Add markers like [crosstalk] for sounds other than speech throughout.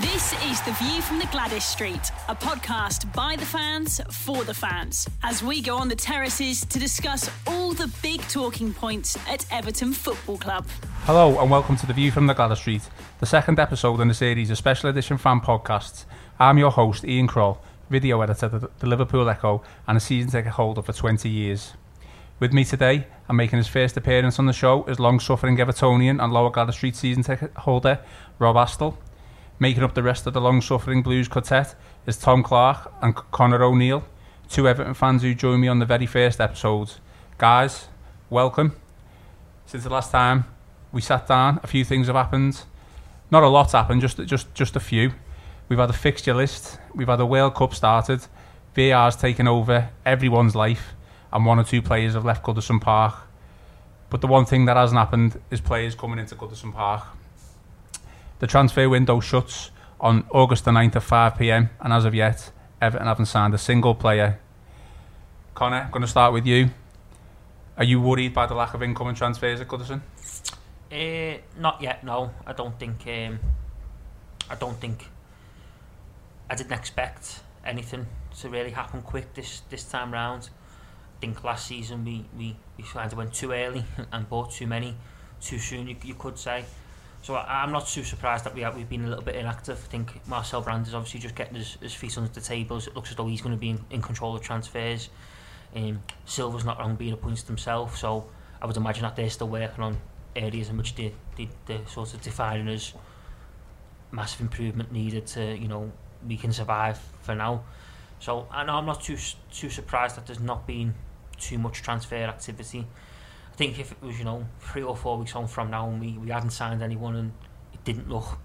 This is The View from the Gladys Street, a podcast by the fans for the fans, as we go on the terraces to discuss all the big talking points at Everton Football Club. Hello and welcome to The View from the Gladys Street, the second episode in the series of special edition fan podcasts. I'm your host, Ian Kroll, video editor at the Liverpool Echo and a season ticket holder for 20 years. With me today and making his first appearance on the show is long-suffering Evertonian and Lower Gladys Street season ticket holder, Rob Astle. Making up the rest of the long-suffering Blues quartet is Tom Clark and Connor O'Neill, two Everton fans who joined me on the very first episode. Guys, welcome. Since the last time we sat down, a few things have happened. Not a lot happened, just just just a few. We've had a fixture list. We've had a World Cup started. VR's taken over everyone's life, and one or two players have left Goodison Park. But the one thing that hasn't happened is players coming into Goodison Park. The transfer window shuts on August the 9th at 5 pm, and as of yet, Everton haven't signed a single player. Connor, I'm going to start with you. Are you worried by the lack of incoming transfers at Goodison? Uh, not yet. No, I don't think. Um, I don't think. I didn't expect anything to really happen quick this this time round. I think last season we we we kind of went too early [laughs] and bought too many too soon. You, you could say. So I, I'm not too surprised that we have, we've been a little bit inactive. I think Marcel Brand is obviously just getting his, his feet under the tables. It looks as though he's going to be in, in control of transfers. Um, Silva's not wrong being appointed himself, so I would imagine that they're still working on areas in which they, they, they're sort of defining as massive improvement needed to, you know, we can survive for now. So I know I'm not too too surprised that there's not been too much transfer activity. I think if it was, you know, three or four weeks on from now and we, we hadn't signed anyone and it didn't look,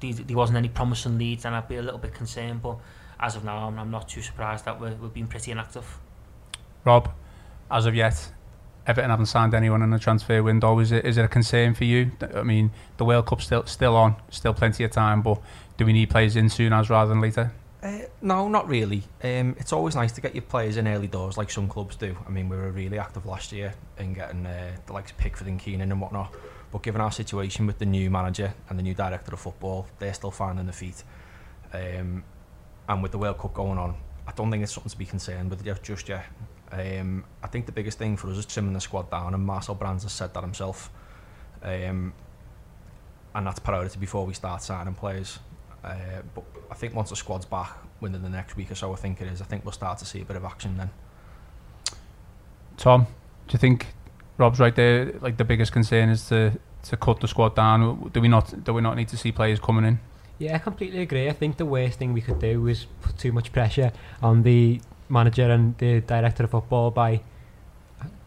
there, there wasn't any promising leads, then I'd be a little bit concerned. But as of now, I'm, I'm not too surprised that we're, we're being pretty inactive. Rob, as of yet, Everton haven't signed anyone in the transfer window. Is it, is it a concern for you? I mean, the World Cup's still, still on, still plenty of time, but do we need players in soon as rather than later? Uh, no, not really. Um, it's always nice to get your players in early doors, like some clubs do. I mean, we were really active last year in getting uh, the likes of Pickford and Keenan and whatnot. But given our situation with the new manager and the new director of football, they're still finding their feet. Um, and with the World Cup going on, I don't think it's something to be concerned with just yet. Um, I think the biggest thing for us is trimming the squad down, and Marcel Brands has said that himself. Um, and that's priority before we start signing players. Uh, but I think once the squad's back within the next week or so, I think it is. I think we'll start to see a bit of action then. Tom, do you think Rob's right there? Like the biggest concern is to to cut the squad down. Do we not do we not need to see players coming in? Yeah, I completely agree. I think the worst thing we could do is put too much pressure on the manager and the director of football by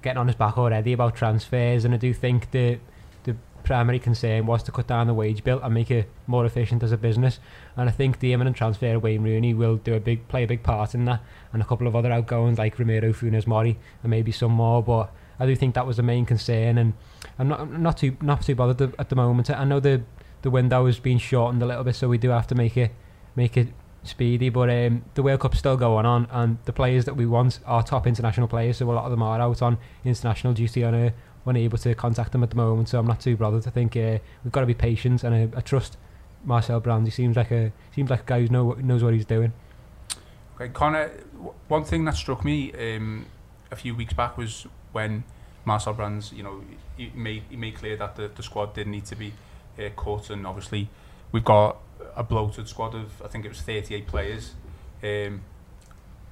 getting on his back already about transfers. And I do think the the primary concern was to cut down the wage bill and make it more efficient as a business. And I think the imminent transfer of Wayne Rooney will do a big play a big part in that, and a couple of other outgoings like Ramiro Funes Mori and maybe some more. But I do think that was the main concern, and I'm not I'm not too not too bothered at the moment. I know the the window has been shortened a little bit, so we do have to make it make it speedy. But um, the World Cup's still going on, and the players that we want are top international players. So a lot of them are out on international duty and uh, unable to contact them at the moment. So I'm not too bothered. I think uh, we've got to be patient, and I, I trust Marcel Brands. He seems like a seems like a guy who know, knows what he's doing. Okay, Connor. One thing that struck me um, a few weeks back was when Marcel Brands, you know, he made he made clear that the, the squad didn't need to be uh, cut, and obviously we've got a bloated squad of I think it was 38 players. Um,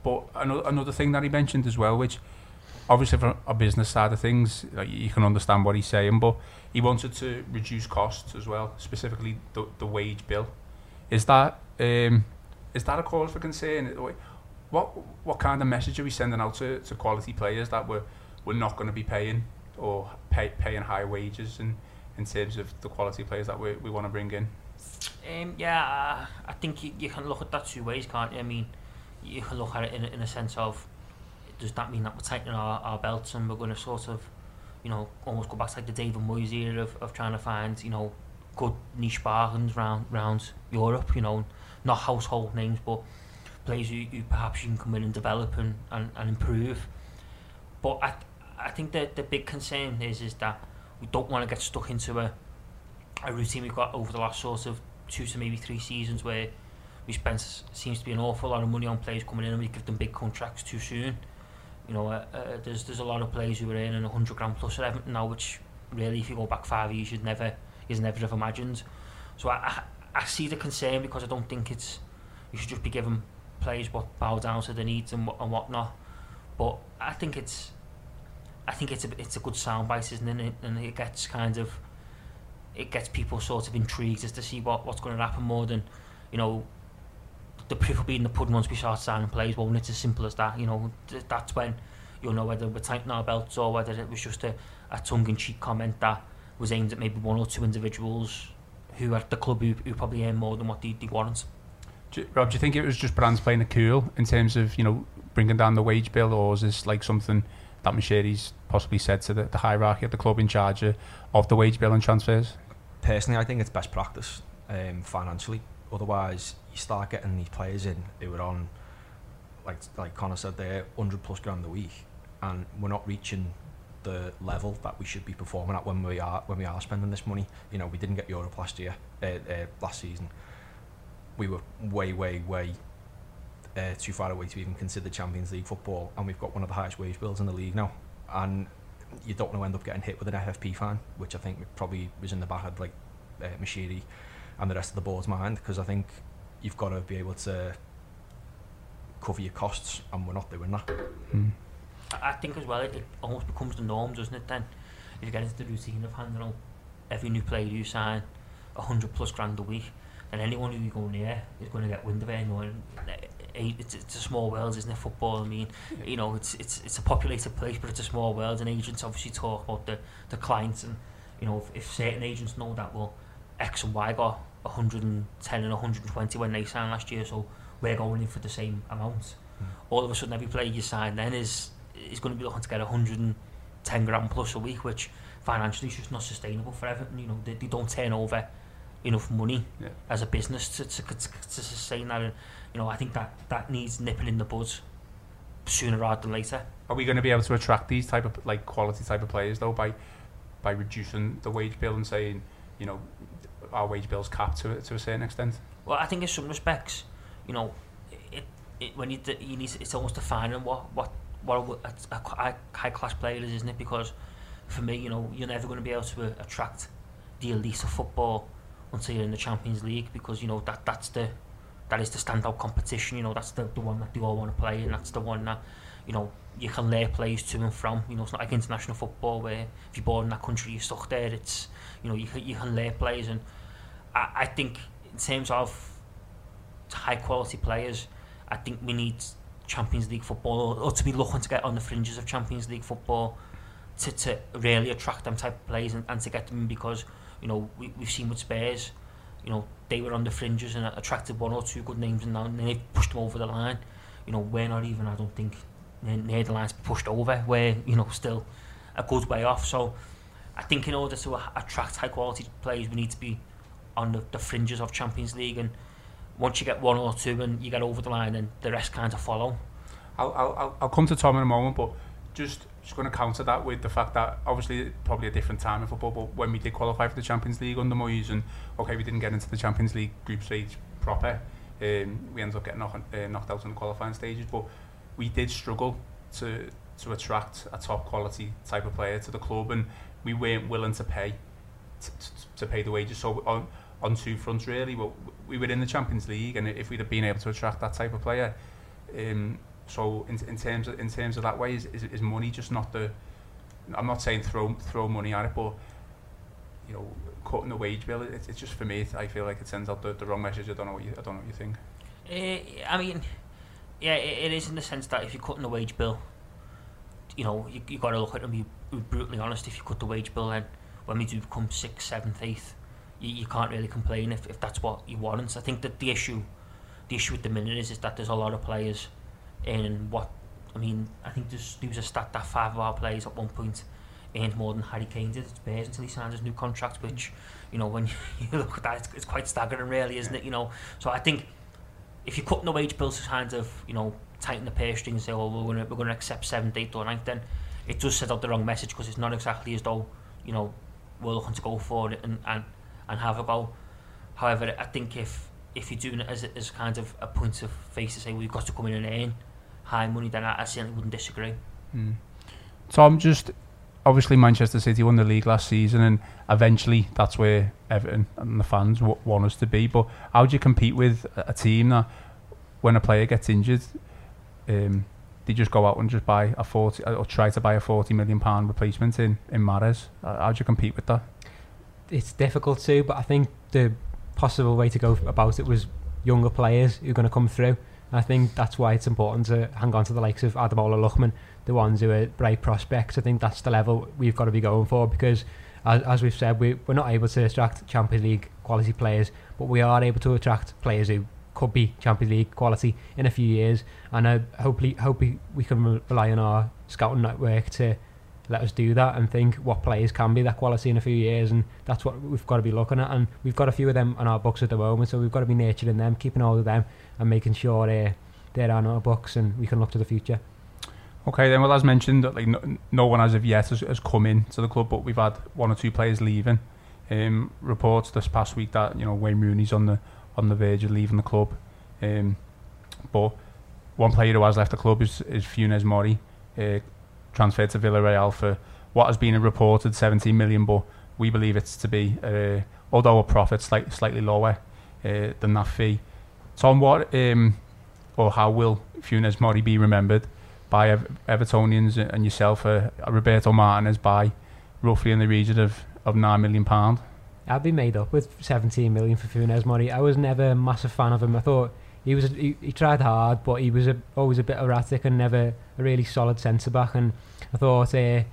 but another, another thing that he mentioned as well, which obviously from a business side of things, like, you can understand what he's saying, but he wanted to reduce costs as well, specifically the, the wage bill. Is that um, is that a cause for concern? What what kind of message are we sending out to, to quality players that we're we're not going to be paying or pay, paying high wages in, in terms of the quality players that we, we want to bring in? Um, yeah, I think you, you can look at that two ways, can't you? I mean, you can look at it in, in a sense of does that mean that we're tightening our, our belts and we're going to sort of, you know, almost go back to like the David Moyes era of, of trying to find, you know, good niche bargains round, round Europe, you know, not household names, but players who, who perhaps you can come in and develop and, and, and improve. But I, I think that the big concern is is that we don't want to get stuck into a, a routine we've got over the last sort of two to maybe three seasons where we spent seems to be an awful lot of money on players coming in and we give them big contracts too soon. You know, uh, uh, there's there's a lot of players who are earning 100 grand plus at Everton now, which really, if you go back five years, you'd never, you'd never have imagined. So I, I, I see the concern because I don't think it's you should just be giving players what bow down to their needs and, and whatnot. But I think it's I think it's a it's a good soundbite, isn't it? And it gets kind of it gets people sort of intrigued as to see what, what's going to happen more than you know the proof will be in the pudding once we start signing players. Won't it's as simple as that? You know th- that's when you'll know whether we're tightening our belts or whether it was just a, a tongue-in-cheek comment that was aimed at maybe one or two individuals who are at the club who, who probably earn more than what they, they warrant. Do, Rob, do you think it was just brands playing it cool in terms of you know bringing down the wage bill, or is this like something that Moshiri's possibly said to the, the hierarchy at the club in charge of, of the wage bill and transfers? Personally, I think it's best practice um, financially. Otherwise, you start getting these players in who are on, like like Connor said, they're 100 plus grand a week, and we're not reaching the level that we should be performing at when we are when we are spending this money. You know, we didn't get Europe last year, uh, uh, last season. We were way, way, way uh, too far away to even consider Champions League football, and we've got one of the highest wage bills in the league now. And you don't want to end up getting hit with an FFP fine, which I think probably was in the back of like uh, and the rest of the board's mind because I think you've got to be able to cover your costs and we're not doing that. Mm. I think as well it, it almost becomes the norm doesn't it then if you get into the routine of handling every new player you sign 100 plus grand a week and anyone who you go near is going to get wind of it. You eh, eh, it's, it's a small world, isn't it? Football. I mean, you know, it's it's it's a populated place, but it's a small world, and agents obviously talk about the the clients, and you know, if, if certain agents know that well, X and Y got 110 and 120 when they signed last year, so we're going in for the same amount. Mm. All of a sudden, every player you sign then is is going to be looking to get 110 grand plus a week, which financially is just not sustainable for Everton. You know, they, they don't turn over enough money yeah. as a business to, to, to, to sustain that. And, you know, I think that, that needs nipping in the bud sooner rather than later. Are we going to be able to attract these type of like quality type of players though by by reducing the wage bill and saying, you know, our wage bill's capped to to a certain extent? Well, I think in some respects, you know, it, it when you you need it's almost defining what what what a, a high class player is, isn't it? Because for me, you know, you're never going to be able to uh, attract the elite of football until you're in the Champions League because you know that that's the that is the standout competition. You know, that's the, the one that they all want to play, and that's the one that you know you can lay players to and from. You know, it's not like international football where if you're born in that country, you're stuck there. It's you know you can, you can lay players, and I, I think in terms of high quality players, I think we need Champions League football or, or to be looking to get on the fringes of Champions League football to, to really attract them type of players and, and to get them because you know we, we've seen with Spurs you know they were on the fringes and attracted one or two good names and now they pushed them over the line. You know we're not even I don't think near the lines pushed over. We're you know still a good way off. So I think in order to attract high quality players we need to be on the, the fringes of Champions League and once you get one or two and you get over the line, then the rest kind of follow. I'll, I'll, I'll come to Tom in a moment, but just just going to counter that with the fact that obviously probably a different time in football, but when we did qualify for the Champions League under Moyes and okay, we didn't get into the Champions League group stage proper, um, we ended up getting knocked, uh, knocked out in the qualifying stages, but we did struggle to to attract a top quality type of player to the club, and we weren't willing to pay to pay the wages. So on on two fronts really. But we were in the Champions League, and if we'd have been able to attract that type of player, um, so in, in terms of in terms of that way, is, is, is money just not the? I'm not saying throw throw money at it, but you know, cutting the wage bill, it, it's just for me. I feel like it sends out the, the wrong message. I don't know what you I don't know what you think. Uh, I mean, yeah, it, it is in the sense that if you're cutting the wage bill, you know, you you got to look at and be, be brutally honest. If you cut the wage bill, then when we do become sixth, seventh, eighth, you, you can't really complain if, if that's what you want. I think that the issue, the issue at the minute is, is that there's a lot of players in what I mean. I think there's there was a stat that five of our players at one point earned more than Harry Kane did at Spurs until he signed his new contract. Which you know when [laughs] you look at that, it's, it's quite staggering, really, isn't it? You know, so I think if you're cutting the wage bills to kind of you know tighten the purse strings and say, oh, we're going we're going to accept seventh, eighth, or ninth, then it does set out the wrong message because it's not exactly as though you know we're looking to go for it and, and and have a go. However, I think if if you're doing it as, as kind of a point of face to say we've got to come in and earn high money, then I, I certainly wouldn't disagree. Mm. Tom, just obviously Manchester City won the league last season, and eventually that's where Everton and the fans w- want us to be. But how do you compete with a team that, when a player gets injured, um, they just go out and just buy a forty or try to buy a forty million pound replacement in in Mahrez? Uh, How do you compete with that? It's difficult to, but I think the possible way to go about it was younger players who are going to come through. And I think that's why it's important to hang on to the likes of Ademola Lookman, the ones who are bright prospects. I think that's the level we've got to be going for because, as, as we've said, we, we're not able to attract Champions League quality players, but we are able to attract players who could be Champions League quality in a few years. And uh, hopefully, hopefully we can rely on our scouting network to let us do that and think what players can be that quality in a few years and that's what we've got to be looking at and we've got a few of them on our books at the moment so we've got to be nurturing them keeping hold of them and making sure uh, they're on our books and we can look to the future Okay, then. Well, as mentioned, like no, no one as of yet has, has come in to the club, but we've had one or two players leaving. Um, reports this past week that you know Wayne Rooney's on the on the verge of leaving the club. Um, but one player who has left the club is, is Funes Mori, uh, transferred to Villarreal for what has been a reported 17 million, but we believe it's to be, uh, although a profit slight, slightly lower uh, than that fee. Tom, what um, or how will Funes Mori be remembered by Ev- Evertonians and yourself, uh, Roberto Martinez, by roughly in the region of, of £9 million? I'd be made up with 17 million for Funes Mori I was never a massive fan of him I thought he was he, he tried hard but he was a, always a bit erratic and never a really solid centre back. And I thought uh,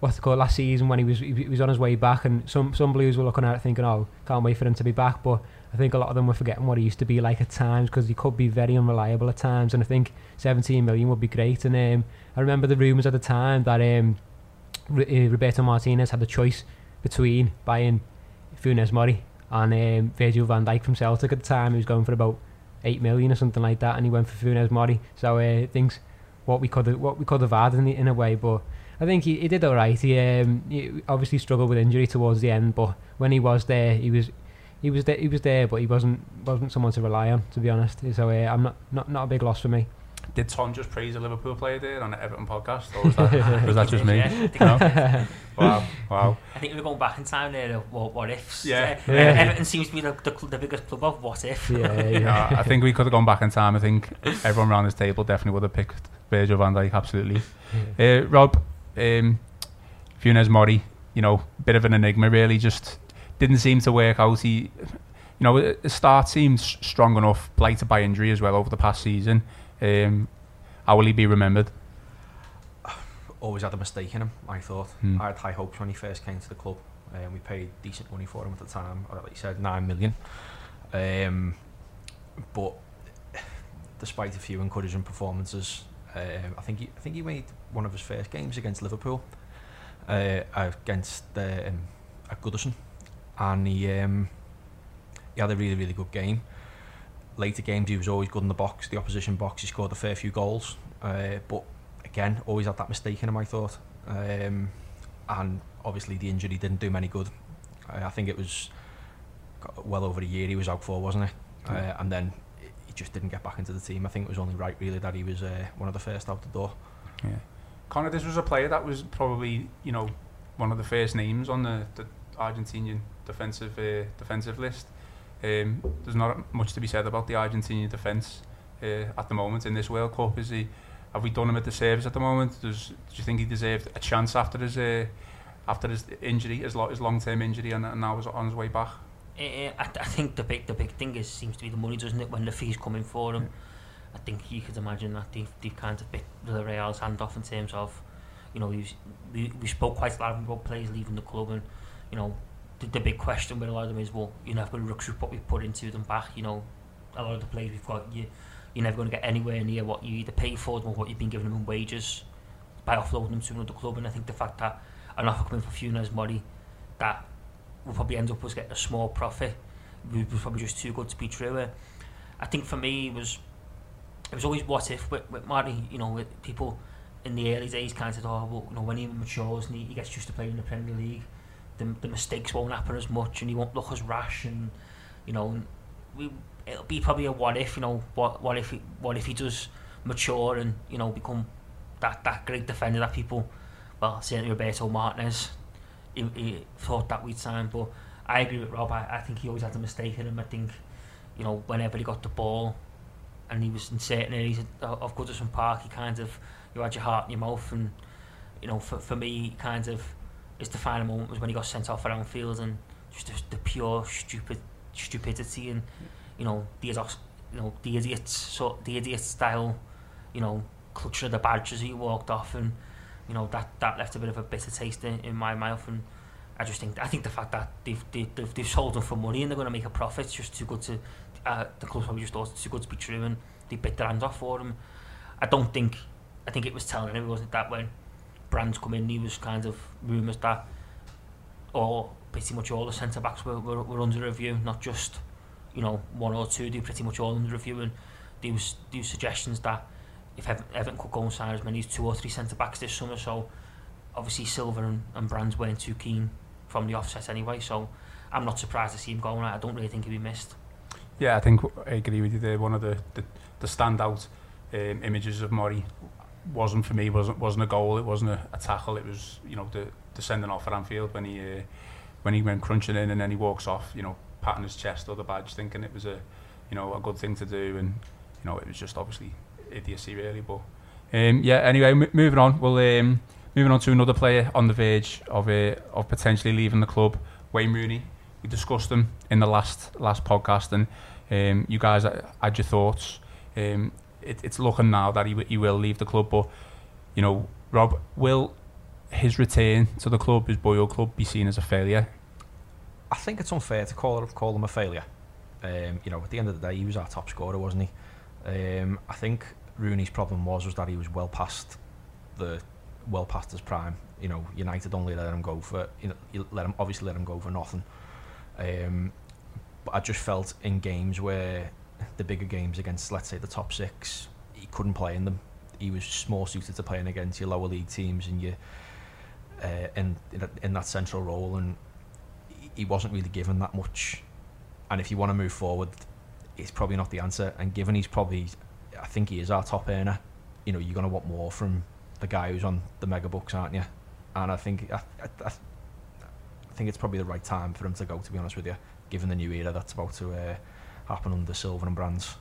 what's it called last season when he was he was on his way back and some some blues were looking at it thinking oh can't wait for him to be back. But I think a lot of them were forgetting what he used to be like at times because he could be very unreliable at times. And I think 17 million would be great. And um, I remember the rumours at the time that um, R- uh, Roberto Martinez had the choice between buying Funes Mori and um, Virgil van Dijk from Celtic at the time. He was going for about 8 million or something like that and he went for Funes Mori so uh, things what we could what we could have had in, in a way but I think he, he did all right. He, um, he obviously struggled with injury towards the end, but when he was there, he was he was there. He was there, but he wasn't wasn't someone to rely on, to be honest. So uh, I'm not, not not a big loss for me. Did Tom just praise a Liverpool player there on the Everton podcast, or was that, [laughs] was that just me? Yeah, No? [laughs] Wow, wow. I think we're going back in time there. of What, what ifs? Yeah. Uh, Yeah. Everton seems to be the, the, the biggest club of what if. Yeah, yeah. [laughs] Yeah, I think we could have gone back in time. I think everyone around this table definitely would have picked Virgil van Dijk, absolutely. Uh, Rob, um, Funes Mori, you know, bit of an enigma, really. Just didn't seem to work out. He, you know, the start seemed s- strong enough, blighted by injury as well over the past season. Um, how will he be remembered? always had a mistake in him. I thought Hmm. I had high hopes when he first came to the club, and we paid decent money for him at the time. Or like you said, nine million. Um, but despite a few encouraging performances, um, I think he, I think he made one of his first games against Liverpool, uh, against um, at Goodison, and he um, he had a really really good game. Later games he was always good in the box, the opposition box. He scored a fair few goals, uh, but again, always had that mistake in him, I thought. Um, and obviously, the injury didn't do him any good. Uh, I think it was well over a year he was out for, wasn't it? Uh, and then he just didn't get back into the team. I think it was only right, really, that he was uh, one of the first out the door. Yeah. Connor, this was a player that was probably, you know, one of the first names on the, the Argentinian defensive uh, defensive list. Um, there's not much to be said about the Argentinian defence uh, at the moment in this World Cup. Is he? Have we done him a disservice at the moment? Does do you think he deserved a chance after his uh, after his injury, his, lo his long-term injury, and, and now is on his way back? Eh, I, I think the big the big thing is seems to be the money, doesn't it? When the fees coming for him, yeah. I think you could imagine that they've, they've kind of bit the Real's hand off in terms of, you know, we we spoke quite a lot about players leaving the club and, you know, the, the big question with a lot of them is, well, you're never going to recruit what we put into them back. You know, a lot of the players we've got, you you're never going to get anywhere near what you either pay for them or what you've been giving them in wages by offloading them to another club. And I think the fact that an offer coming for Funes Mori that will probably end up us getting a small profit was probably just too good to be true. Uh, I think for me it was it was always what if with, with Marty, you know, with people in the early days kind of said, oh, well, you know, when he matures and he, he gets used to playing in the Premier League, the, the mistakes won't happen as much and he won't look as rash and you know, we it'll be probably a what if, you know, what what if he, what if he does mature and you know become that that great defender that people, well, certainly Roberto Martinez, he, he thought that we'd sign. But I agree with Rob. I, I think he always had a mistake in him. I think, you know, whenever he got the ball, and he was in certain areas of, Goodison Park, he kind of you had your heart in your mouth, and you know, for for me, kind of his defining moment was when he got sent off around field and just the, the pure stupid stupidity and you know the you know the idiot so the idiot style you know clutching of the badge as he walked off and you know that that left a bit of a bitter taste in, in my mouth and I just think I think the fact that they've they've, they've sold them for money and they're going to make a profit is just too good to uh, the club probably just thought it's too good to be true and they bit their hands off for him. I don't think I think it was telling everyone that when Brands come in he was kind of rumours that all pretty much all the centre backs were, were, were under review not just you know one or two they were pretty much all under review and there was, there was suggestions that if Evan, could go and sign as many as two or three centre backs this summer so obviously Silva and, and Brands weren't too keen from the offset anyway so I'm not surprised to see him going. I don't really think he'll be missed Yeah, I think I agree with you there. One of the the, the standout um, images of Mori wasn't for me wasn't wasn't a goal. It wasn't a, a tackle. It was you know the the sending off at Anfield when he uh, when he went crunching in and then he walks off. You know, patting his chest or the badge, thinking it was a you know a good thing to do, and you know it was just obviously idiocy really. But um, yeah, anyway, m- moving on. Well, um, moving on to another player on the verge of uh, of potentially leaving the club, Wayne Rooney. We discussed him in the last last podcast, and um, you guys had your thoughts. Um, it, it's looking now that he, he will leave the club, but you know, Rob, will his return to the club, his boyhood club, be seen as a failure? I think it's unfair to call call him a failure. Um, you know, at the end of the day, he was our top scorer, wasn't he? Um, I think Rooney's problem was was that he was well past the well past his prime. You know, United only let him go for you know, let him obviously let him go for nothing. Um, but I just felt in games where the bigger games against, let's say, the top six, he couldn't play in them. He was more suited to playing against your lower league teams and your uh, in, in that central role, and he wasn't really given that much. And if you want to move forward, it's probably not the answer. And given he's probably, I think he is our top earner. You know, you're going to want more from the guy who's on the mega books, aren't you? And I think I, I, I think it's probably the right time for him to go. To be honest with you, given the new era that's about to uh, happen under Silva and Brands.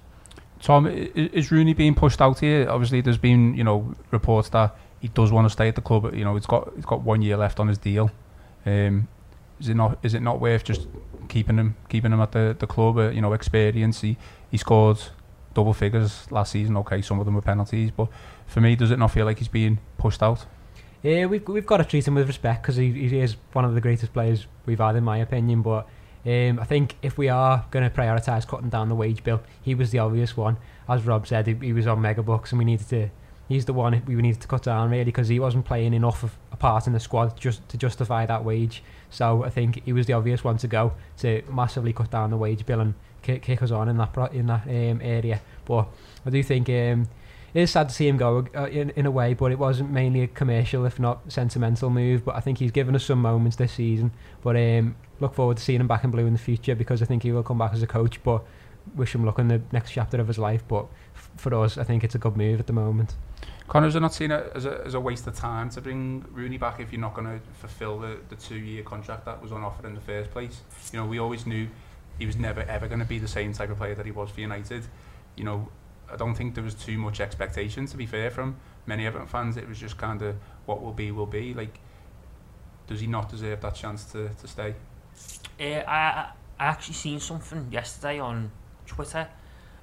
Tom, is Rooney being pushed out here? Obviously, there's been you know reports that he does want to stay at the club. You know, he's got he's got one year left on his deal. Um, is it not is it not worth just keeping him keeping him at the the club? Uh, you know, experience. He he scored double figures last season. Okay, some of them were penalties, but for me, does it not feel like he's being pushed out? Yeah, we've we've got to treat him with respect because he, he is one of the greatest players we've had, in my opinion. But um, I think if we are going to prioritise cutting down the wage bill, he was the obvious one. As Rob said, he, he was on mega bucks, and we needed to. He's the one we needed to cut down really because he wasn't playing enough of a part in the squad just to justify that wage. So I think he was the obvious one to go to massively cut down the wage bill and kick, kick us on in that in that um, area. But I do think um, it is sad to see him go uh, in, in a way, but it wasn't mainly a commercial, if not sentimental move. But I think he's given us some moments this season. But um, look forward to seeing him back in blue in the future because I think he will come back as a coach. But wish him luck in the next chapter of his life. But for us, I think it's a good move at the moment. Connors are not seen it as a, as a waste of time to bring Rooney back if you're not going to fulfil the, the two-year contract that was on offer in the first place. You know, we always knew he was never ever going to be the same type of player that he was for United. You know, I don't think there was too much expectation to be fair from many Everton fans. It was just kind of what will be will be. Like, does he not deserve that chance to, to stay? Uh, I, I actually seen something yesterday on Twitter.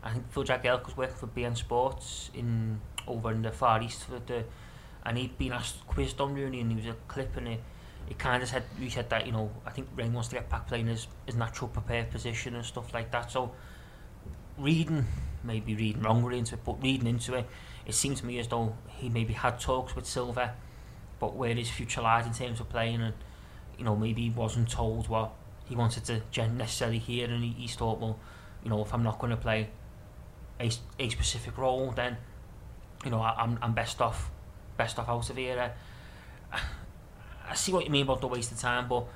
I think Phil Jagielka was working for beIN Sports in over in the Far East for the, and he'd been asked quizzed on Rooney, and he was a clip, and it, it kind of said he said that you know I think Rain wants to get back playing his, his natural prepared position and stuff like that. So reading, maybe reading wrongly into it, but reading into it, it seemed to me as though he maybe had talks with Silva, but where his future lies in terms of playing, and you know maybe he wasn't told what he wanted to necessarily hear, and he, he thought, well, you know, if I'm not going to play a, a specific role, then you know I, I'm I'm best off best off out of here. Uh, I see what you mean about the waste of time, but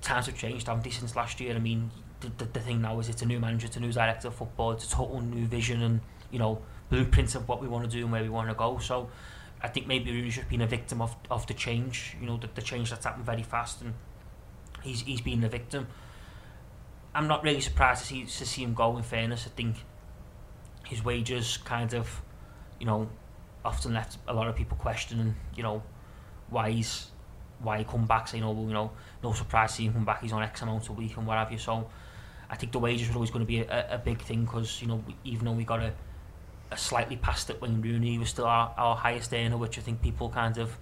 times have changed, haven't they, since last year? I mean, the, the, the thing now is it's a new manager, it's a new director of football, it's a total new vision and you know blueprints of what we want to do and where we want to go. So I think maybe Rooney's just been a victim of, of the change, you know, the, the change that's happened very fast and he's he's been the victim. I'm not really surprised to see to see him go. In fairness, I think his wages kind of, you know, often left a lot of people questioning, you know, why he's why he come back, saying, oh, well, you know, no surprise seeing him come back, he's on X amount a week and what have you. So I think the wages were always going to be a, a big thing because, you know, even though we got a, a slightly past it when Rooney, was still our, our highest earner, which I think people kind of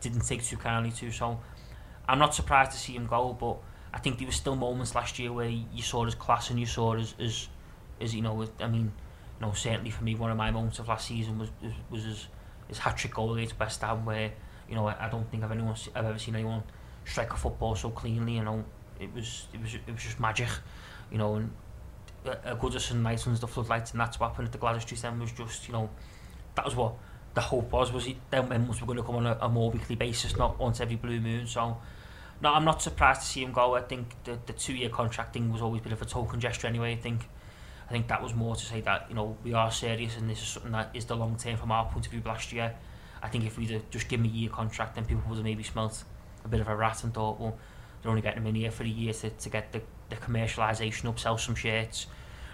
didn't take too kindly to. So I'm not surprised to see him go, but I think there were still moments last year where you saw his class and you saw his, his, his you know, I mean, you know, certainly for me, one of my moments of last season was was, was his, his hat-trick goal against West Ham where, you know, I, I don't think I've, anyone, I've ever seen anyone strike a football so cleanly, you know, it was, it was, it was just magic, you know, and a, a Goodison night under the floodlights and that's what happened at the Gladys Street then was just, you know, that was what the hope was, was it, them members were going to come on a, a more weekly basis, not once every blue moon, so no, I'm not surprised to see him go. I think the, the two-year contracting was always a bit of a token gesture anyway. I think I think that was more to say that you know we are serious and this is something that is the long term from our point of view. Last year, I think if we'd just given him a year contract, then people would have maybe smelt a bit of a rat and thought, well, they're only getting him in here for a year to, to get the, the commercialisation up, sell some shirts,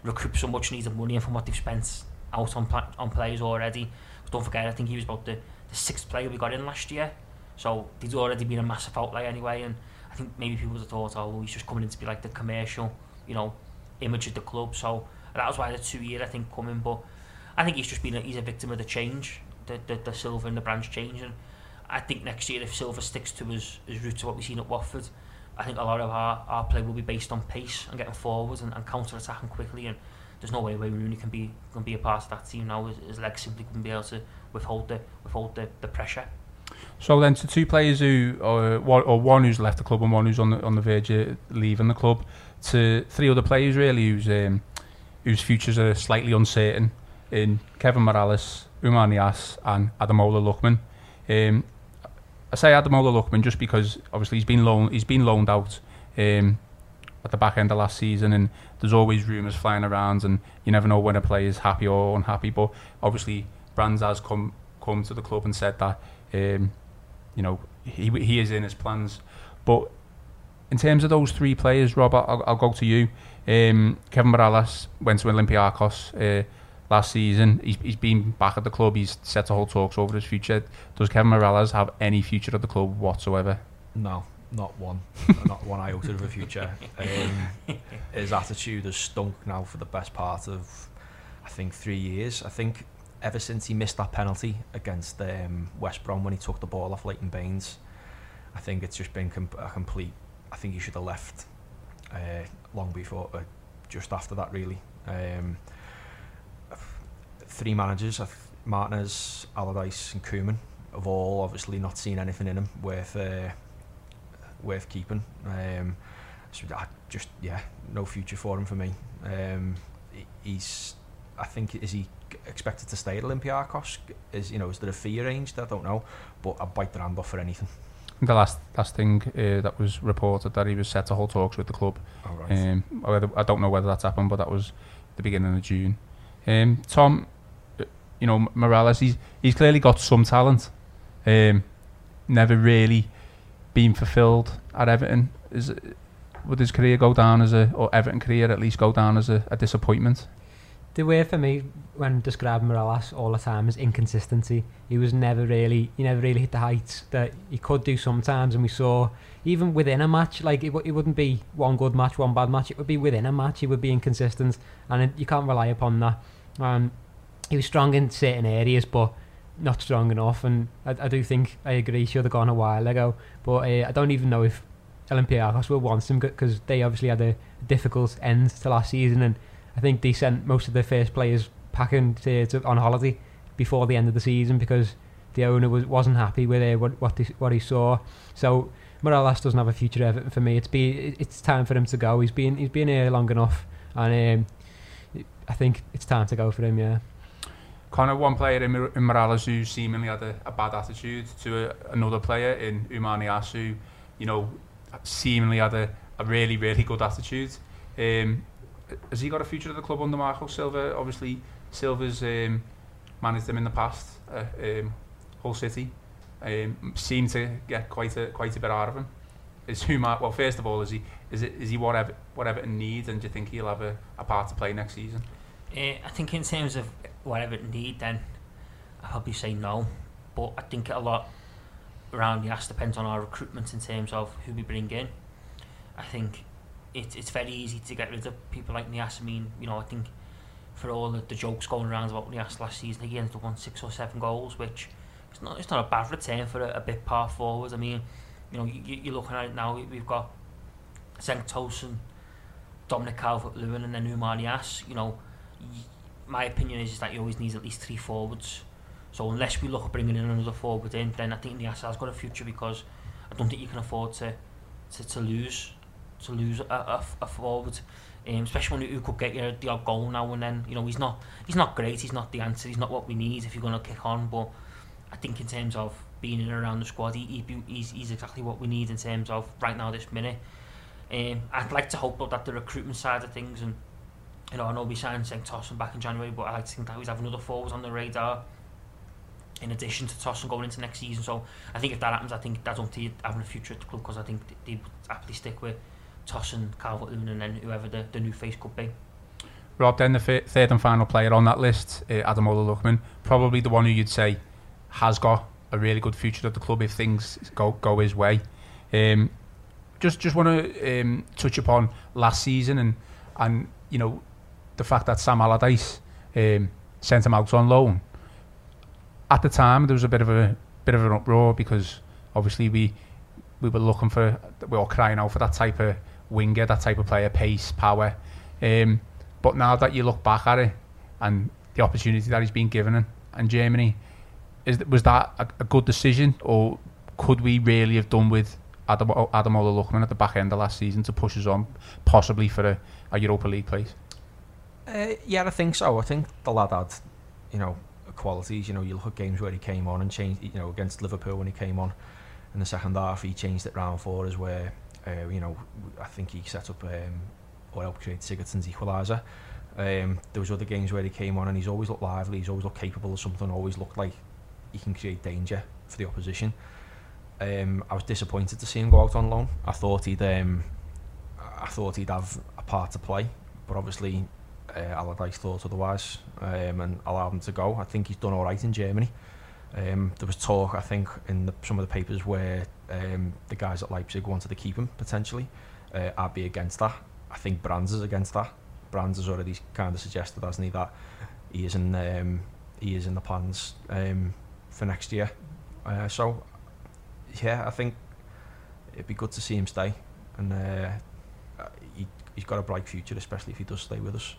recoup some much needed money from what they've spent out on on players already. Don't forget, I think he was about the, the sixth player we got in last year. So there's already been a massive outlay anyway, and I think maybe people have thought, oh, he's just coming in to be like the commercial, you know, image of the club. So that was why the two year I think coming, but I think he's just been a, he's a victim of the change, the the, the Silva and the Brands change, and I think next year if Silva sticks to his, his route to what we've seen at Watford, I think a lot of our, our play will be based on pace and getting forward and, and counter attacking quickly and there's no way Wayne Rooney can be can be a part of that team now. His, his legs simply couldn't be able to withhold the withhold the, the pressure. So then, to two players who, or, or one who's left the club and one who's on the on the verge of leaving the club, to three other players really whose um, whose futures are slightly uncertain in Kevin Mirallas, Oumar Niasse and Ademola Lookman. Um, I say Ademola Lookman just because obviously he's been loaned he's been loaned out um, at the back end of last season, and there's always rumours flying around, and you never know when a player is happy or unhappy. But obviously, Brands has come come to the club and said that um, you know he he is in his plans. But in terms of those three players, Rob, I'll, I'll go to you. Um, Kevin Mirallas went to Olympiacos uh, last season. He's, he's been back at the club. He's set to hold talks over his future. Does Kevin Mirallas have any future at the club whatsoever? No, not one, not one iota of a future. Um, his attitude has stunk now for the best part of, I think, three years. I think ever since he missed that penalty against um, West Brom when he took the ball off Leighton Baines, I think it's just been com a complete. I think he should have left uh, long before, uh, just after that, really. Um, three managers, Martinez, Allardyce, and Koeman, have all obviously not seen anything in him worth. Uh, worth keeping. Um, so I just yeah, no future for him for me. Um, he's, I think, is he expected to stay at Olympiacos? Is you know, is there a fee arranged? I don't know, but I bite the hand off for anything. The last last thing uh, that was reported that he was set to hold talks with the club. Oh, right. Um, whether, I don't know whether that's happened, but that was the beginning of June. Um, Tom, uh, you know Mirallas, he's he's clearly got some talent. Um, never really been fulfilled at Everton. Is would his career go down as a or Everton career at least go down as a, a disappointment? the way for me when describing Mirallas all the time is inconsistency. He was never really, he never really hit the heights that he could do sometimes, and we saw even within a match, like it, it wouldn't be one good match, one bad match. It would be within a match. He would be inconsistent, and it, you can't rely upon that. Um, he was strong in certain areas, but not strong enough. And I, I do think I agree. Should have gone a while ago, but uh, I don't even know if Olympiacos will want him because they obviously had a difficult end to last season and I think they sent most of their first players packing to, to, on holiday before the end of the season because the owner was wasn't happy with uh, what what, they, what he saw. So Mirallas doesn't have a future for me. It's be it's time for him to go. He's been he's been here long enough, and um, I think it's time to go for him. Yeah. Kind of one player in, in Mirallas who seemingly had a, a bad attitude to a, another player in Oumar Niasse who, you know, seemingly had a, a really really good attitude. Um, has he got a future at the club under Marco Silva? Obviously, Silva's um, managed them in the past. Uh, um, Hull City um, seemed to get quite a quite a bit out of him. Is Huma well? First of all, is he is it is he whatever whatever needs, and do you think he'll have a, a part to play next season? Uh, I think in terms of whatever it need, then I'll probably say no. But I think a lot around the ass depends on our recruitment in terms of who we bring in. I think it, it's very easy to get rid of people like Niasse. I mean, you know, I think for all the, the jokes going around about Niasse last season, he ended up on six or seven goals, which it's not it's not a bad return for a, a bit par forward. I mean, you know, you, you're looking at it now. We've got Cenk Tosun, Dominic Calvert-Lewin, and then Oumar Niasse. You know, my opinion is, is that you always needs at least three forwards. So unless we look at bringing in another forward in, then I think Niasse has got a future because I don't think you can afford to to, to lose to lose a, a, a forward, um, especially when you could get you the odd goal now and then. You know, he's not he's not great. He's not the answer. He's not what we need if you're going to kick on. But I think in terms of being in and around the squad, he, he he's, he's exactly what we need in terms of right now this minute. Um, I'd like to hope that the recruitment side of things and you know I know we signed Cenk Tosun back in January, but I like to think that we have another forwards on the radar in addition to Tosun going into next season. So I think if that happens, I think that's up to having a future at the club because I think they would happily stick with Tosun, Calvert-Lewin and then whoever the, the new face could be. Rob, then the third and final player on that list, uh, Ademola Lookman, probably the one who you'd say has got a really good future at the club if things go go his way. Um, just just want to um, touch upon last season and and you know the fact that Sam Allardyce um, sent him out on loan. At the time, there was a bit of a bit of an uproar because obviously we we were looking for we were crying out for that type of winger, that type of player, pace, power. Um, but now that you look back at it and the opportunity that he's been given in, in Germany, is was that a, a good decision, or could we really have done with Adam Ademola Lookman at the back end of last season to push us on, possibly for a, a Europa League place? Uh, yeah, I think so. I think the lad had, you know, qualities. You know, you look at games where he came on and changed. You know, against Liverpool when he came on in the second half, he changed it round for us. Where, uh, you know, I think he set up um, or helped create Sigurdsson's equaliser. Um, there was other games where he came on and he's always looked lively. He's always looked capable of something. Always looked like he can create danger for the opposition. Um, I was disappointed to see him go out on loan. I thought he'd, um, I thought he'd have a part to play, but obviously uh, Allardyce thought otherwise um, and allowed him to go. I think he's done all right in Germany. Um, there was talk, I think, in the, some of the papers where um, the guys at Leipzig wanted to keep him potentially. Uh, I'd be against that. I think Brands is against that. Brands has already kind of suggested, hasn't he, that he is in um, he is in the plans um, for next year. Uh, so, yeah, I think it'd be good to see him stay, and uh, he, he's got a bright future, especially if he does stay with us.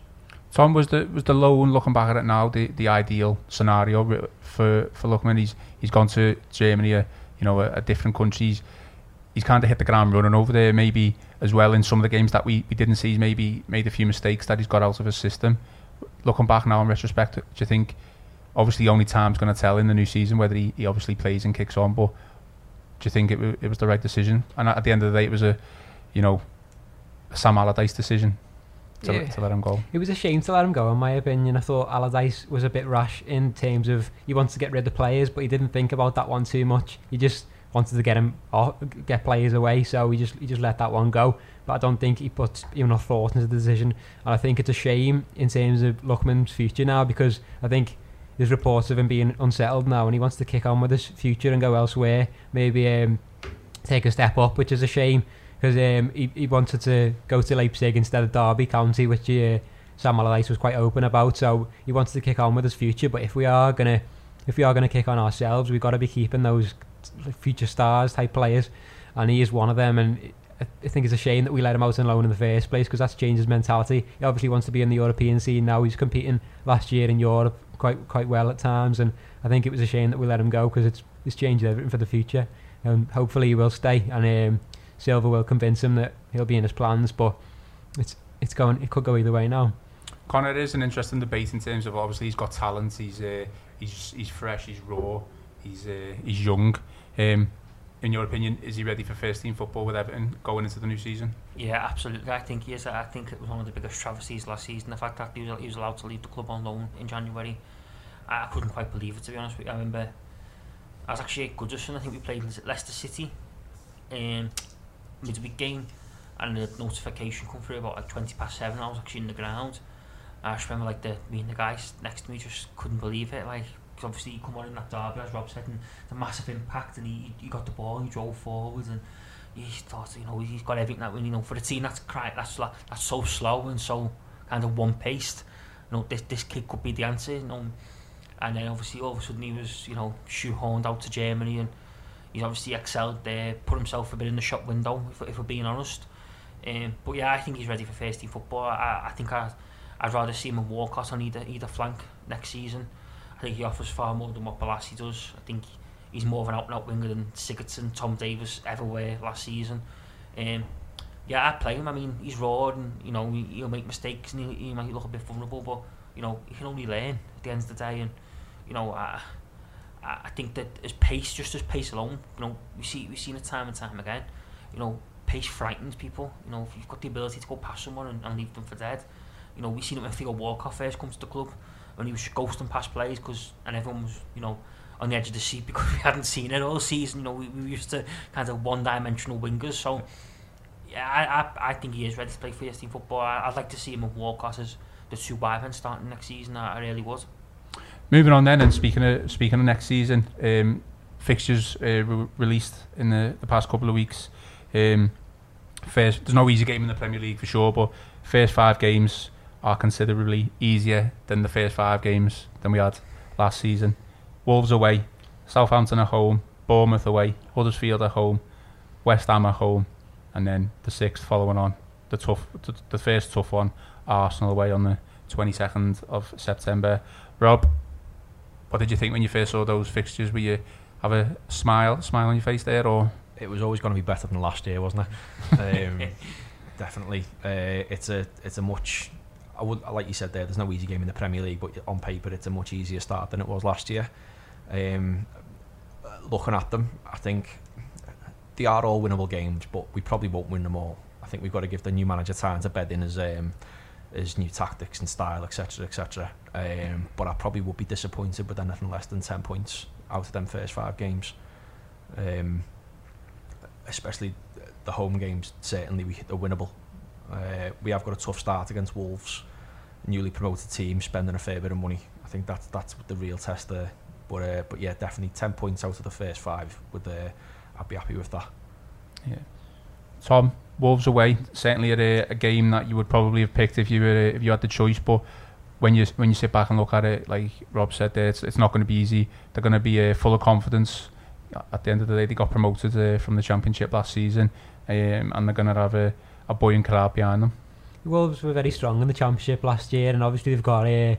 Tom, was the was the loan looking back at it now the, the ideal scenario for for Lookman? He's he's gone to Germany, a, you know, a, a different countries. He's kind of hit the ground running over there. Maybe as well in some of the games that we, we didn't see. He's maybe made a few mistakes that he's got out of his system. Looking back now in retrospect, do you think? Obviously, only time's going to tell in the new season whether he, he obviously plays and kicks on. But do you think it, it was the right decision? And at the end of the day, it was a, you know, a Sam Allardyce decision to, yeah. to let him go. It was a shame to let him go, in my opinion. I thought Allardyce was a bit rash in terms of he wants to get rid of players, but he didn't think about that one too much. He just wanted to get him off, get players away, so he just he just let that one go. But I don't think he put enough thought into the decision, and I think it's a shame in terms of Lookman's future now because I think there's reports of him being unsettled now, and he wants to kick on with his future and go elsewhere, maybe um, take a step up, which is a shame because um, he, he wanted to go to Leipzig instead of Derby County, which uh, Sam Allardyce was quite open about. So he wanted to kick on with his future. But if we are gonna if we are gonna kick on ourselves, we've got to be keeping those future stars type players, and he is one of them. And I think it's a shame that we let him out on loan in the first place because that's changed his mentality. He obviously wants to be in the European scene now. He's competing last year in Europe quite quite well at times, and I think it was a shame that we let him go because it's it's changed everything for the future. And hopefully he will stay. And um, Silva will convince him that he'll be in his plans, but it's it's going it could go either way now. Connor is an interesting debate in terms of obviously he's got talent, he's uh, he's he's fresh, he's raw, he's uh, he's young. Um, in your opinion, is he ready for first team football with Everton going into the new season? Yeah, absolutely. I think he is. I think it was one of the biggest travesties last season. The fact that he was, he was allowed to leave the club on loan in January, I couldn't quite believe it. To be honest with you, I remember I was actually at Goodison. I think we played Leicester City, um, midweek game, and the notification come through about like twenty past seven. I was actually in the ground. I just remember like the me and the guys next to me just couldn't believe it. Like because obviously he come on in that derby, as Rob said, and the massive impact, and he, he got the ball, he drove forwards, and he thought, you know, he's got everything that you know for a team that's cry, that's that's so slow and so kind of one paced. You know, this this kid could be the answer. You know, and then obviously all of a sudden he was, you know, shoehorned out to Germany, and he's obviously excelled there, put himself a bit in the shop window, if, if we're being honest. Um, but yeah, I think he's ready for first team football. I, I think I, I'd rather see him in Walcott on either either flank next season. I think he offers far more than what Bolasie does. I think he's more of an out-and-out winger than Sigurdsson, Tom Davies ever were last season. Um, yeah, I play him. I mean, he's raw and you know he, he'll make mistakes and he, he might look a bit vulnerable, but you know he can only learn at the end of the day. And you know, I, I think that his pace, just his pace alone, you know, we see we've seen it time and time again. You know, pace frightens people. You know, if you've got the ability to go past someone and, and leave them for dead. You know, we've seen it when Theo Walcott first comes to the club when he was ghosting past plays because and everyone was you know on the edge of the seat [laughs] because we hadn't seen it all season. You know, we, we used to kind of one-dimensional wingers. So yeah, I, I, I think he is ready to play first team football. I, would like to see him with Walcott as the two wide starting next season. I, I really would. Moving on then, and speaking of speaking of next season, um, fixtures uh, re- released in the, the past couple of weeks. Um, first, there's no easy game in the Premier League for sure, but first five games are considerably easier than the first five games than we had last season. Wolves away, Southampton at home, Bournemouth away, Huddersfield at home, West Ham at home, and then the sixth following on the tough, the first tough one, Arsenal away on the 22nd of September. Rob, what did you think when you first saw those fixtures? Were you have a smile, smile on your face there, or it was always going to be better than last year, wasn't it? [laughs] um, definitely, uh, it's a it's a much. I would like you said there. There's no easy game in the Premier League, but on paper, it's a much easier start than it was last year. Um, looking at them, I think they are all winnable games, but we probably won't win them all. I think we've got to give the new manager time to bed in his um, his new tactics and style, etc., etc. Um, but I probably would be disappointed with anything less than ten points out of them first five games. Um, especially the home games, certainly we are winnable. Uh, we have got a tough start against Wolves, newly promoted team, spending a fair bit of money. I think that's that's the real test there. But uh, but yeah, definitely ten points out of the first five. With uh, I'd be happy with that. Yeah. Tom, Wolves away, certainly a, a game that you would probably have picked if you were if you had the choice. But when you when you sit back and look at it, like Rob said, there, it's, it's not going to be easy. They're going to be uh, full of confidence. At the end of the day, they got promoted uh, from the Championship last season, um, and they're going to have a, a buoyant crowd behind them. Wolves were very strong in the Championship last year, and obviously they've got uh,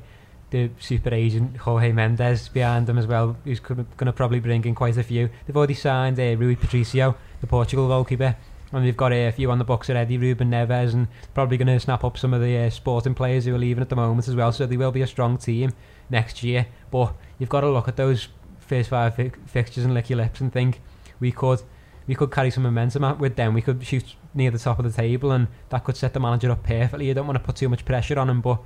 the super agent Jorge Mendes behind them as well, who's going to probably bring in quite a few. They've already signed uh, Rui Patricio, the Portugal goalkeeper, and they've got a few on the books already, Ruben Neves, and probably going to snap up some of the uh, sporting players who are leaving at the moment as well. So they will be a strong team next year. But you've got to look at those first five fi- fixtures and lick your lips and think we could we could carry some momentum with them. We could shoot near the top of the table, and that could set the manager up perfectly. You don't want to put too much pressure on him, but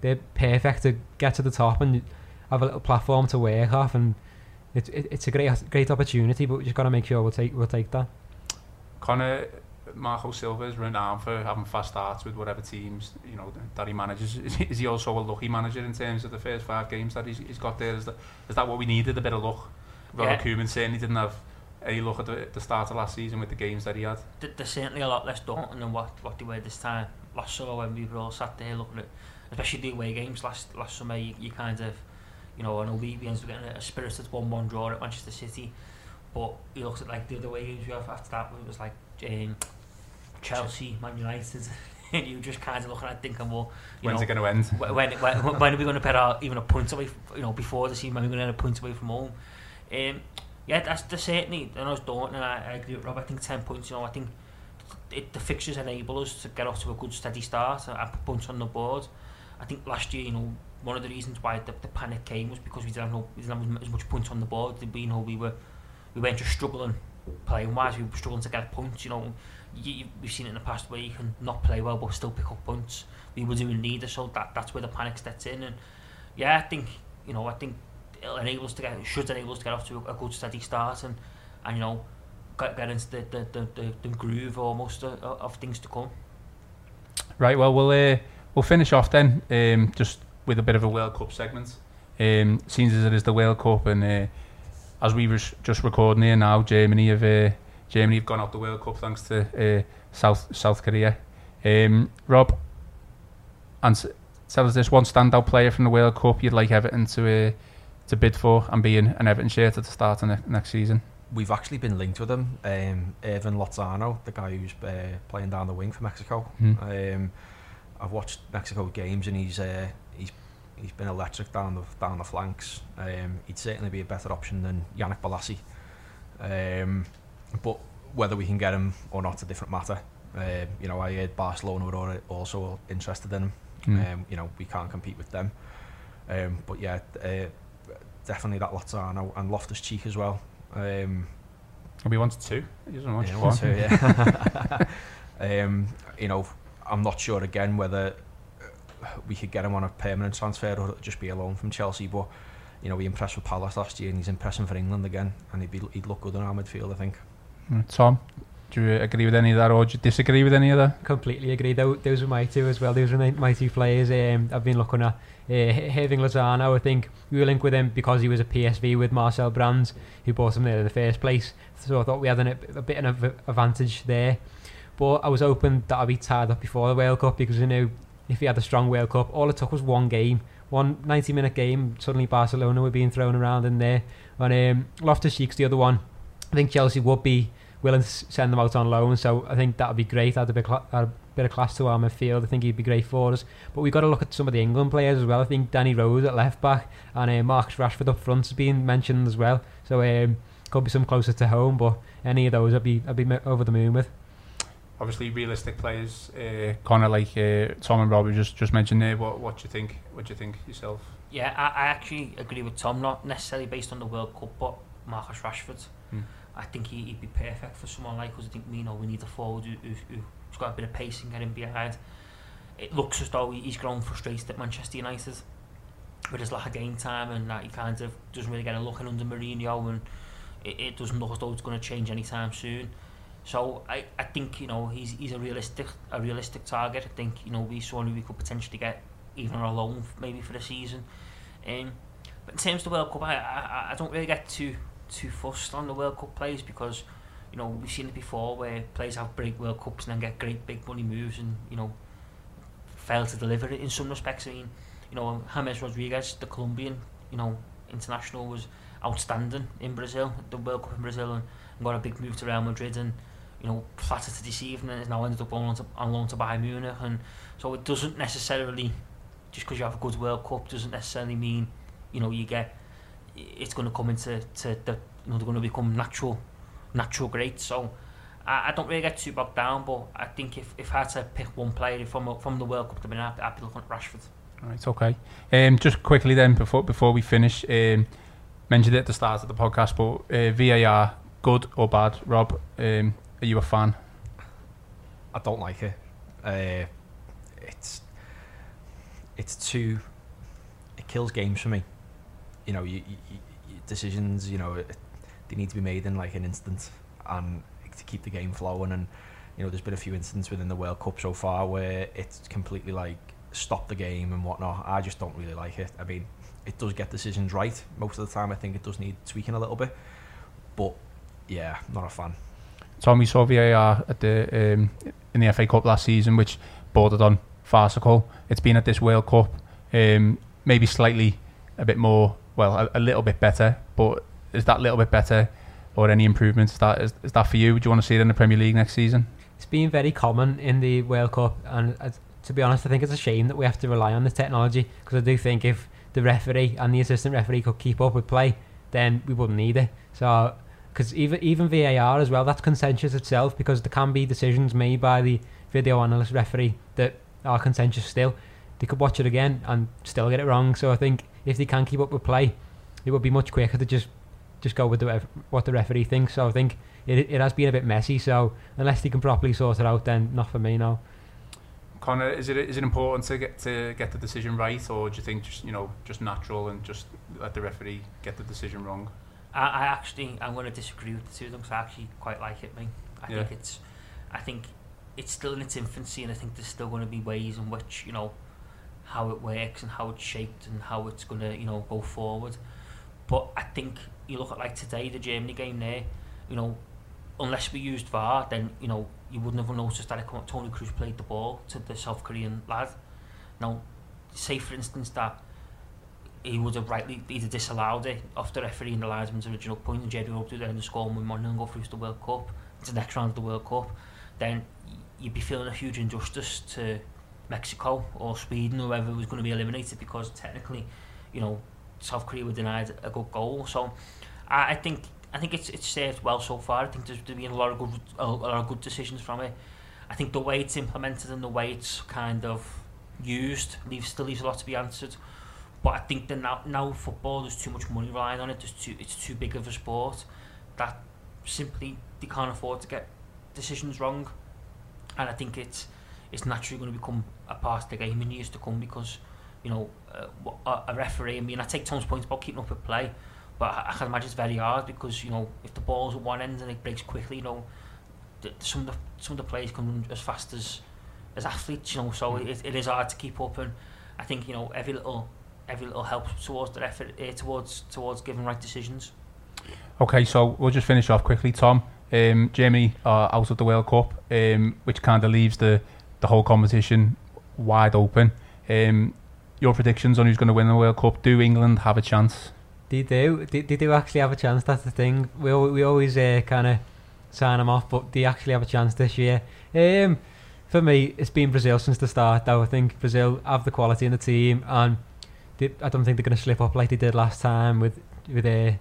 they're perfect to get to the top and have a little platform to work off. And it's it, it's a great great opportunity, but we just got to make sure we'll take we'll take that. Connor, Marco Silva's renowned for having fast starts with whatever teams you know that he manages. Is, is he also a lucky manager in terms of the first five games that he's, he's got there? Is that, is that what we needed? A bit of luck. Well, yeah. Koeman certainly didn't have any look at the, the start of last season with the games that he had. There's certainly a lot less daunting than what, what they were this time. Last summer when we were all sat there looking at, especially the away games last last summer, you, you kind of, you know, on a weekends we're getting a spirited 1-1 draw at Manchester City. But you looked at like the other way we have after that, it was like um, Chelsea, Man United, [laughs] and you just kind of looking at thinking, well, when's know, it going to end? When, [laughs] when, when are we going to put out even a point away? You know, before the season, when are we going to a point away from home? Um, yeah, that's the certainly. And I was daunting, and I, I agree with Rob. I think ten points. You know, I think it, the fixtures enable us to get off to a good steady start and, and put points on the board. I think last year, you know, one of the reasons why the, the panic came was because we didn't have no, we didn't have as much points on the board. We, you know, we were we weren't just struggling playing wise, we were struggling to get points. You know, you, we've seen it in the past where you can not play well but still pick up points. We were doing neither, so that that's where the panic sets in. And yeah, I think you know, I think it'll enable us to get, should enable us to get off to a, a good steady start and and you know, get, get into the the, the, the, the groove almost of, of things to come. Right. Well, we'll uh, we'll finish off then, um, just with a bit of a World Cup segment. Um, seems as it is the World Cup, and uh, as we were just recording here now, Germany have uh, Germany have gone out the World Cup thanks to uh, South South Korea. Um, Rob, and tell us this one standout player from the World Cup you'd like Everton to uh, to bid for and be in an Everton shirt at the start of ne- next season. We've actually been linked with him, um, Hirving Lozano, the guy who's uh, playing down the wing for Mexico. Mm. Um, I've watched Mexico games and he's uh, he's he's been electric down the down the flanks. Um, he'd certainly be a better option than Yannick Bolasie. Um, but whether we can get him or not, a different matter. Uh, you know, I heard Barcelona were also interested in him. Mm. Um, you know, we can't compete with them. Um, but yeah, uh, definitely that Lozano and Loftus Cheek as well. Um, we wanted two. He doesn't want yeah, one. one, two, yeah. [laughs] [laughs] um, you know, I'm not sure again whether we could get him on a permanent transfer or just be a loan from Chelsea. But you know, he impressed with Palace last year, and he's impressing for England again, and he'd be he'd look good in our midfield, I think. Mm, Tom, do you agree with any of that, or do you disagree with any of that? Completely agree. Tho- Those were my two as well. Those were my- my two players um, I've been looking at. Uh, Hirving Lozano, I think we were linked with him because he was a PSV with Marcel Brands, who bought him there in the first place. So I thought we had an, a bit of an advantage there. But I was hoping that I'd be tied up before the World Cup because I knew if he had a strong World Cup, all it took was one game, one 90 minute game. Suddenly Barcelona were being thrown around in there. And um, Loftus Cheek's the other one. I think Chelsea would be willing to send them out on loan, so I think that would be great. Add a bit, cla- add a bit of class to our midfield. I think he'd be great for us. But we've got to look at some of the England players as well. I think Danny Rose at left back and uh, Marcus Rashford up front has been mentioned as well. So um, could be some closer to home, but any of those I'd be I'd be over the moon with. Obviously, realistic players, uh, kind of like uh, Tom and Robbie just just mentioned there. What what do you think? What do you think yourself? Yeah, I, I actually agree with Tom, not necessarily based on the World Cup, but Marcus Rashford. Hmm. I think he, he'd be perfect for someone like us. I think you know we need a forward who, who, who's got a bit of pace and get him behind. It looks as though he's grown frustrated at Manchester United with his lack of game time and that he kind of doesn't really get a look in under Mourinho and it, it doesn't look as though it's going to change anytime soon. So I, I think you know he's he's a realistic a realistic target. I think you know we saw we could potentially get even a loan maybe for the season. Um, but in terms of the World Cup, I, I I don't really get too too fussed on the World Cup players because you know we've seen it before where players have great World Cups and then get great big money moves and you know fail to deliver it in some respects. I mean, you know James Rodriguez, the Colombian, you know international was outstanding in Brazil, the World Cup in Brazil, and got a big move to Real Madrid and you know flattered to deceive and has now ended up on loan to, on loan to Bayern Munich and so it doesn't necessarily just because you have a good World Cup doesn't necessarily mean you know you get it's going to come into to the you know they're going to become natural natural great so I, I don't really get too bogged down but I think if, if I had to pick one player from from the World Cup to be I'd, I'd be looking at Rashford Right, okay. Um, just quickly then, before before we finish, um, mentioned it at the start of the podcast, but uh, VAR, good or bad? Rob, um, are you a fan? I don't like it. Uh, it's it's too. It kills games for me. You know, you, you, you decisions. You know, it, they need to be made in like an instant, and to keep the game flowing. And you know, there's been a few incidents within the World Cup so far where it's completely like stopped the game and whatnot. I just don't really like it. I mean, it does get decisions right most of the time. I think it does need tweaking a little bit, but yeah, not a fan. Tom, we saw VAR at the um, in the FA Cup last season, which bordered on farcical. It's been at this World Cup, um, maybe slightly a bit more, well, a, a little bit better. But is that little bit better, or any improvements? Is that is, is that for you? Would you want to see it in the Premier League next season? It's been very common in the World Cup, and uh, to be honest, I think it's a shame that we have to rely on the technology because I do think if the referee and the assistant referee could keep up with play, then we wouldn't need it. So, because even even VAR as well, that's contentious itself because there can be decisions made by the video analyst referee that are contentious still. They could watch it again and still get it wrong. So I think if they can keep up with play, it would be much quicker to just just go with the what the referee thinks. So I think it, it has been a bit messy. So unless they can properly sort it out, then not for me now. Connor, is it is it important to get to get the decision right, or do you think just you know just natural and just let the referee get the decision wrong? I, I actually I'm going to disagree with the two of them because I actually quite like it. Me, I Yeah. think it's I think it's still in its infancy, and I think there's still going to be ways in which you know how it works and how it's shaped and how it's going to you know go forward. But I think you look at like today the Germany game there, you know, unless we used VAR, then you know you wouldn't have noticed that it come, Toni Kroos played the ball to the South Korean lad. Now, say for instance that he would have rightly either disallowed it off the referee in the linesman's original point and Jerry Rope do then score one morning and go through to the World Cup. To the next round of the World Cup. Then you'd be feeling a huge injustice to Mexico or Sweden or whoever was going to be eliminated because technically you know South Korea were denied a good goal. So I, I think I think it's it's served well so far. I think there's been a lot of good a, a lot of good decisions from it. I think the way it's implemented and the way it's kind of used leaves still leaves a lot to be answered. But I think that now now football there's too much money relying on it. There's too it's too big of a sport that simply they can't afford to get decisions wrong. And I think it's it's naturally going to become a part of the game in years to come because you know uh, a, referee. I mean, I take Tom's points about keeping up with play, but I, I can imagine it's very hard because you know if the ball's at one end and it breaks quickly, you know, the, some of the some of the players come run as fast as as athletes, you know. So it, it is hard to keep up, and I think you know every little every little helps towards the effort uh, towards towards giving right decisions. Okay, so we'll just finish off quickly, Tom. Um, Germany are out of the World Cup, um, which kind of leaves the the whole competition wide open. Um, your predictions on who's going to win the World Cup? Do England have a chance? They do. They, they do actually have a chance. That's the thing. We we always uh, kind of sign them off, but do they actually have a chance this year. Um, for me, it's been Brazil since the start. Though I think Brazil have the quality in the team, and they, I don't think they're going to slip up like they did last time with with uh,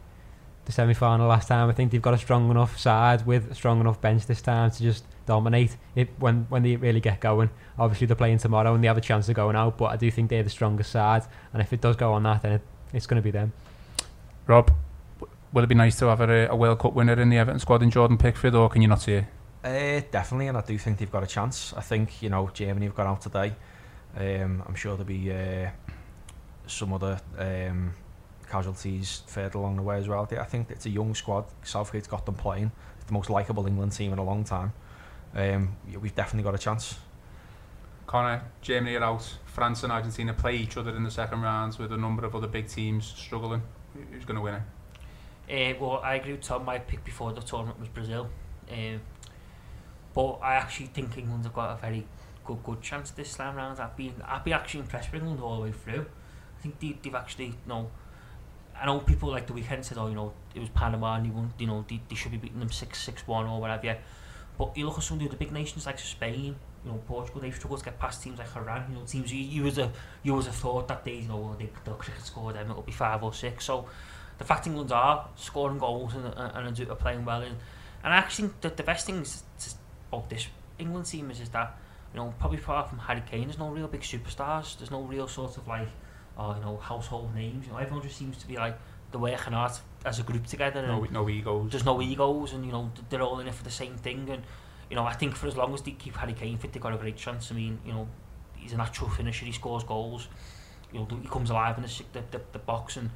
the semi final last time. I think they've got a strong enough side with a strong enough bench this time to just dominate it when when they really get going. Obviously, they're playing tomorrow and they have a chance of going out, but I do think they're the strongest side. And if it does go on that, then it, it's going to be them. Rob, will it be nice to have a, a World Cup winner in the Everton squad in Jordan Pickford, or can you not see it? Uh, definitely, and I do think they've got a chance. I think you know Germany have gone out today. Um, I'm sure there'll be uh, some other um, casualties further along the way as well. I think it's a young squad. Southgate's got them playing. It's the most likable England team in a long time. Um, yeah, we've definitely got a chance. Connor, Germany are out. France and Argentina play each other in the second rounds with a number of other big teams struggling. Who's going to win it? Uh, well, I agree with Tom. My pick before the tournament was Brazil, um, but I actually think England have got a very good good chance this time round. I've been I've been actually impressed with England all the way through. I think they, they've actually, you know, I know people like the weekend said, oh, you know, it was Panama and you won, you know, they, they should be beating them 6-6-1 or whatever, yeah. But you look at some of the other big nations like Spain, you know, Portugal, they've struggled to get past teams like Iran, you know, teams you, you, was, a, you was a thought that they, you know, they, the cricket score them, it'll be 5 or 6. So the fact England are scoring goals and, and, and are playing well. And, and I actually think that the best thing is to, about this England team is, is that, you know, probably apart from Harry Kane, there's no real big superstars. There's no real sort of like, oh, you know, household names. You know, everyone just seems to be like, they're working hard as a group together. No, no egos. there's no egos and, you know, they're all in it for the same thing. And, you know, I think for as long as they keep Harry Kane fit, they've got a great chance. I mean, you know, he's a natural finisher. He scores goals. You know, he comes alive in the, the, the, the box and,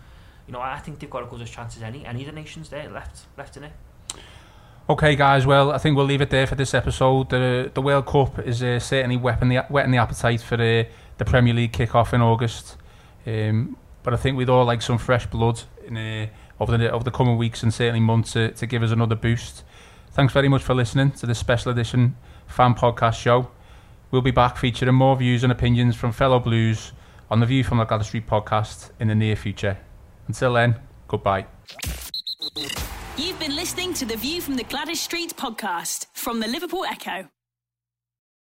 you know, I think they've got as good a chance as any any of the nations there left left in it. Okay, guys. Well, I think we'll leave it there for this episode. The the World Cup is uh, certainly whetting the whetting the appetite for the the Premier League kick-off in August. Um, but I think we'd all like some fresh blood in uh, over the over the coming weeks and certainly months to, to give us another boost. Thanks very much for listening to this special edition fan podcast show. We'll be back featuring more views and opinions from fellow Blues on the View from the Gladys Street podcast in the near future. Until then, goodbye. You've been listening to the View from the Gladys Street podcast from the Liverpool Echo.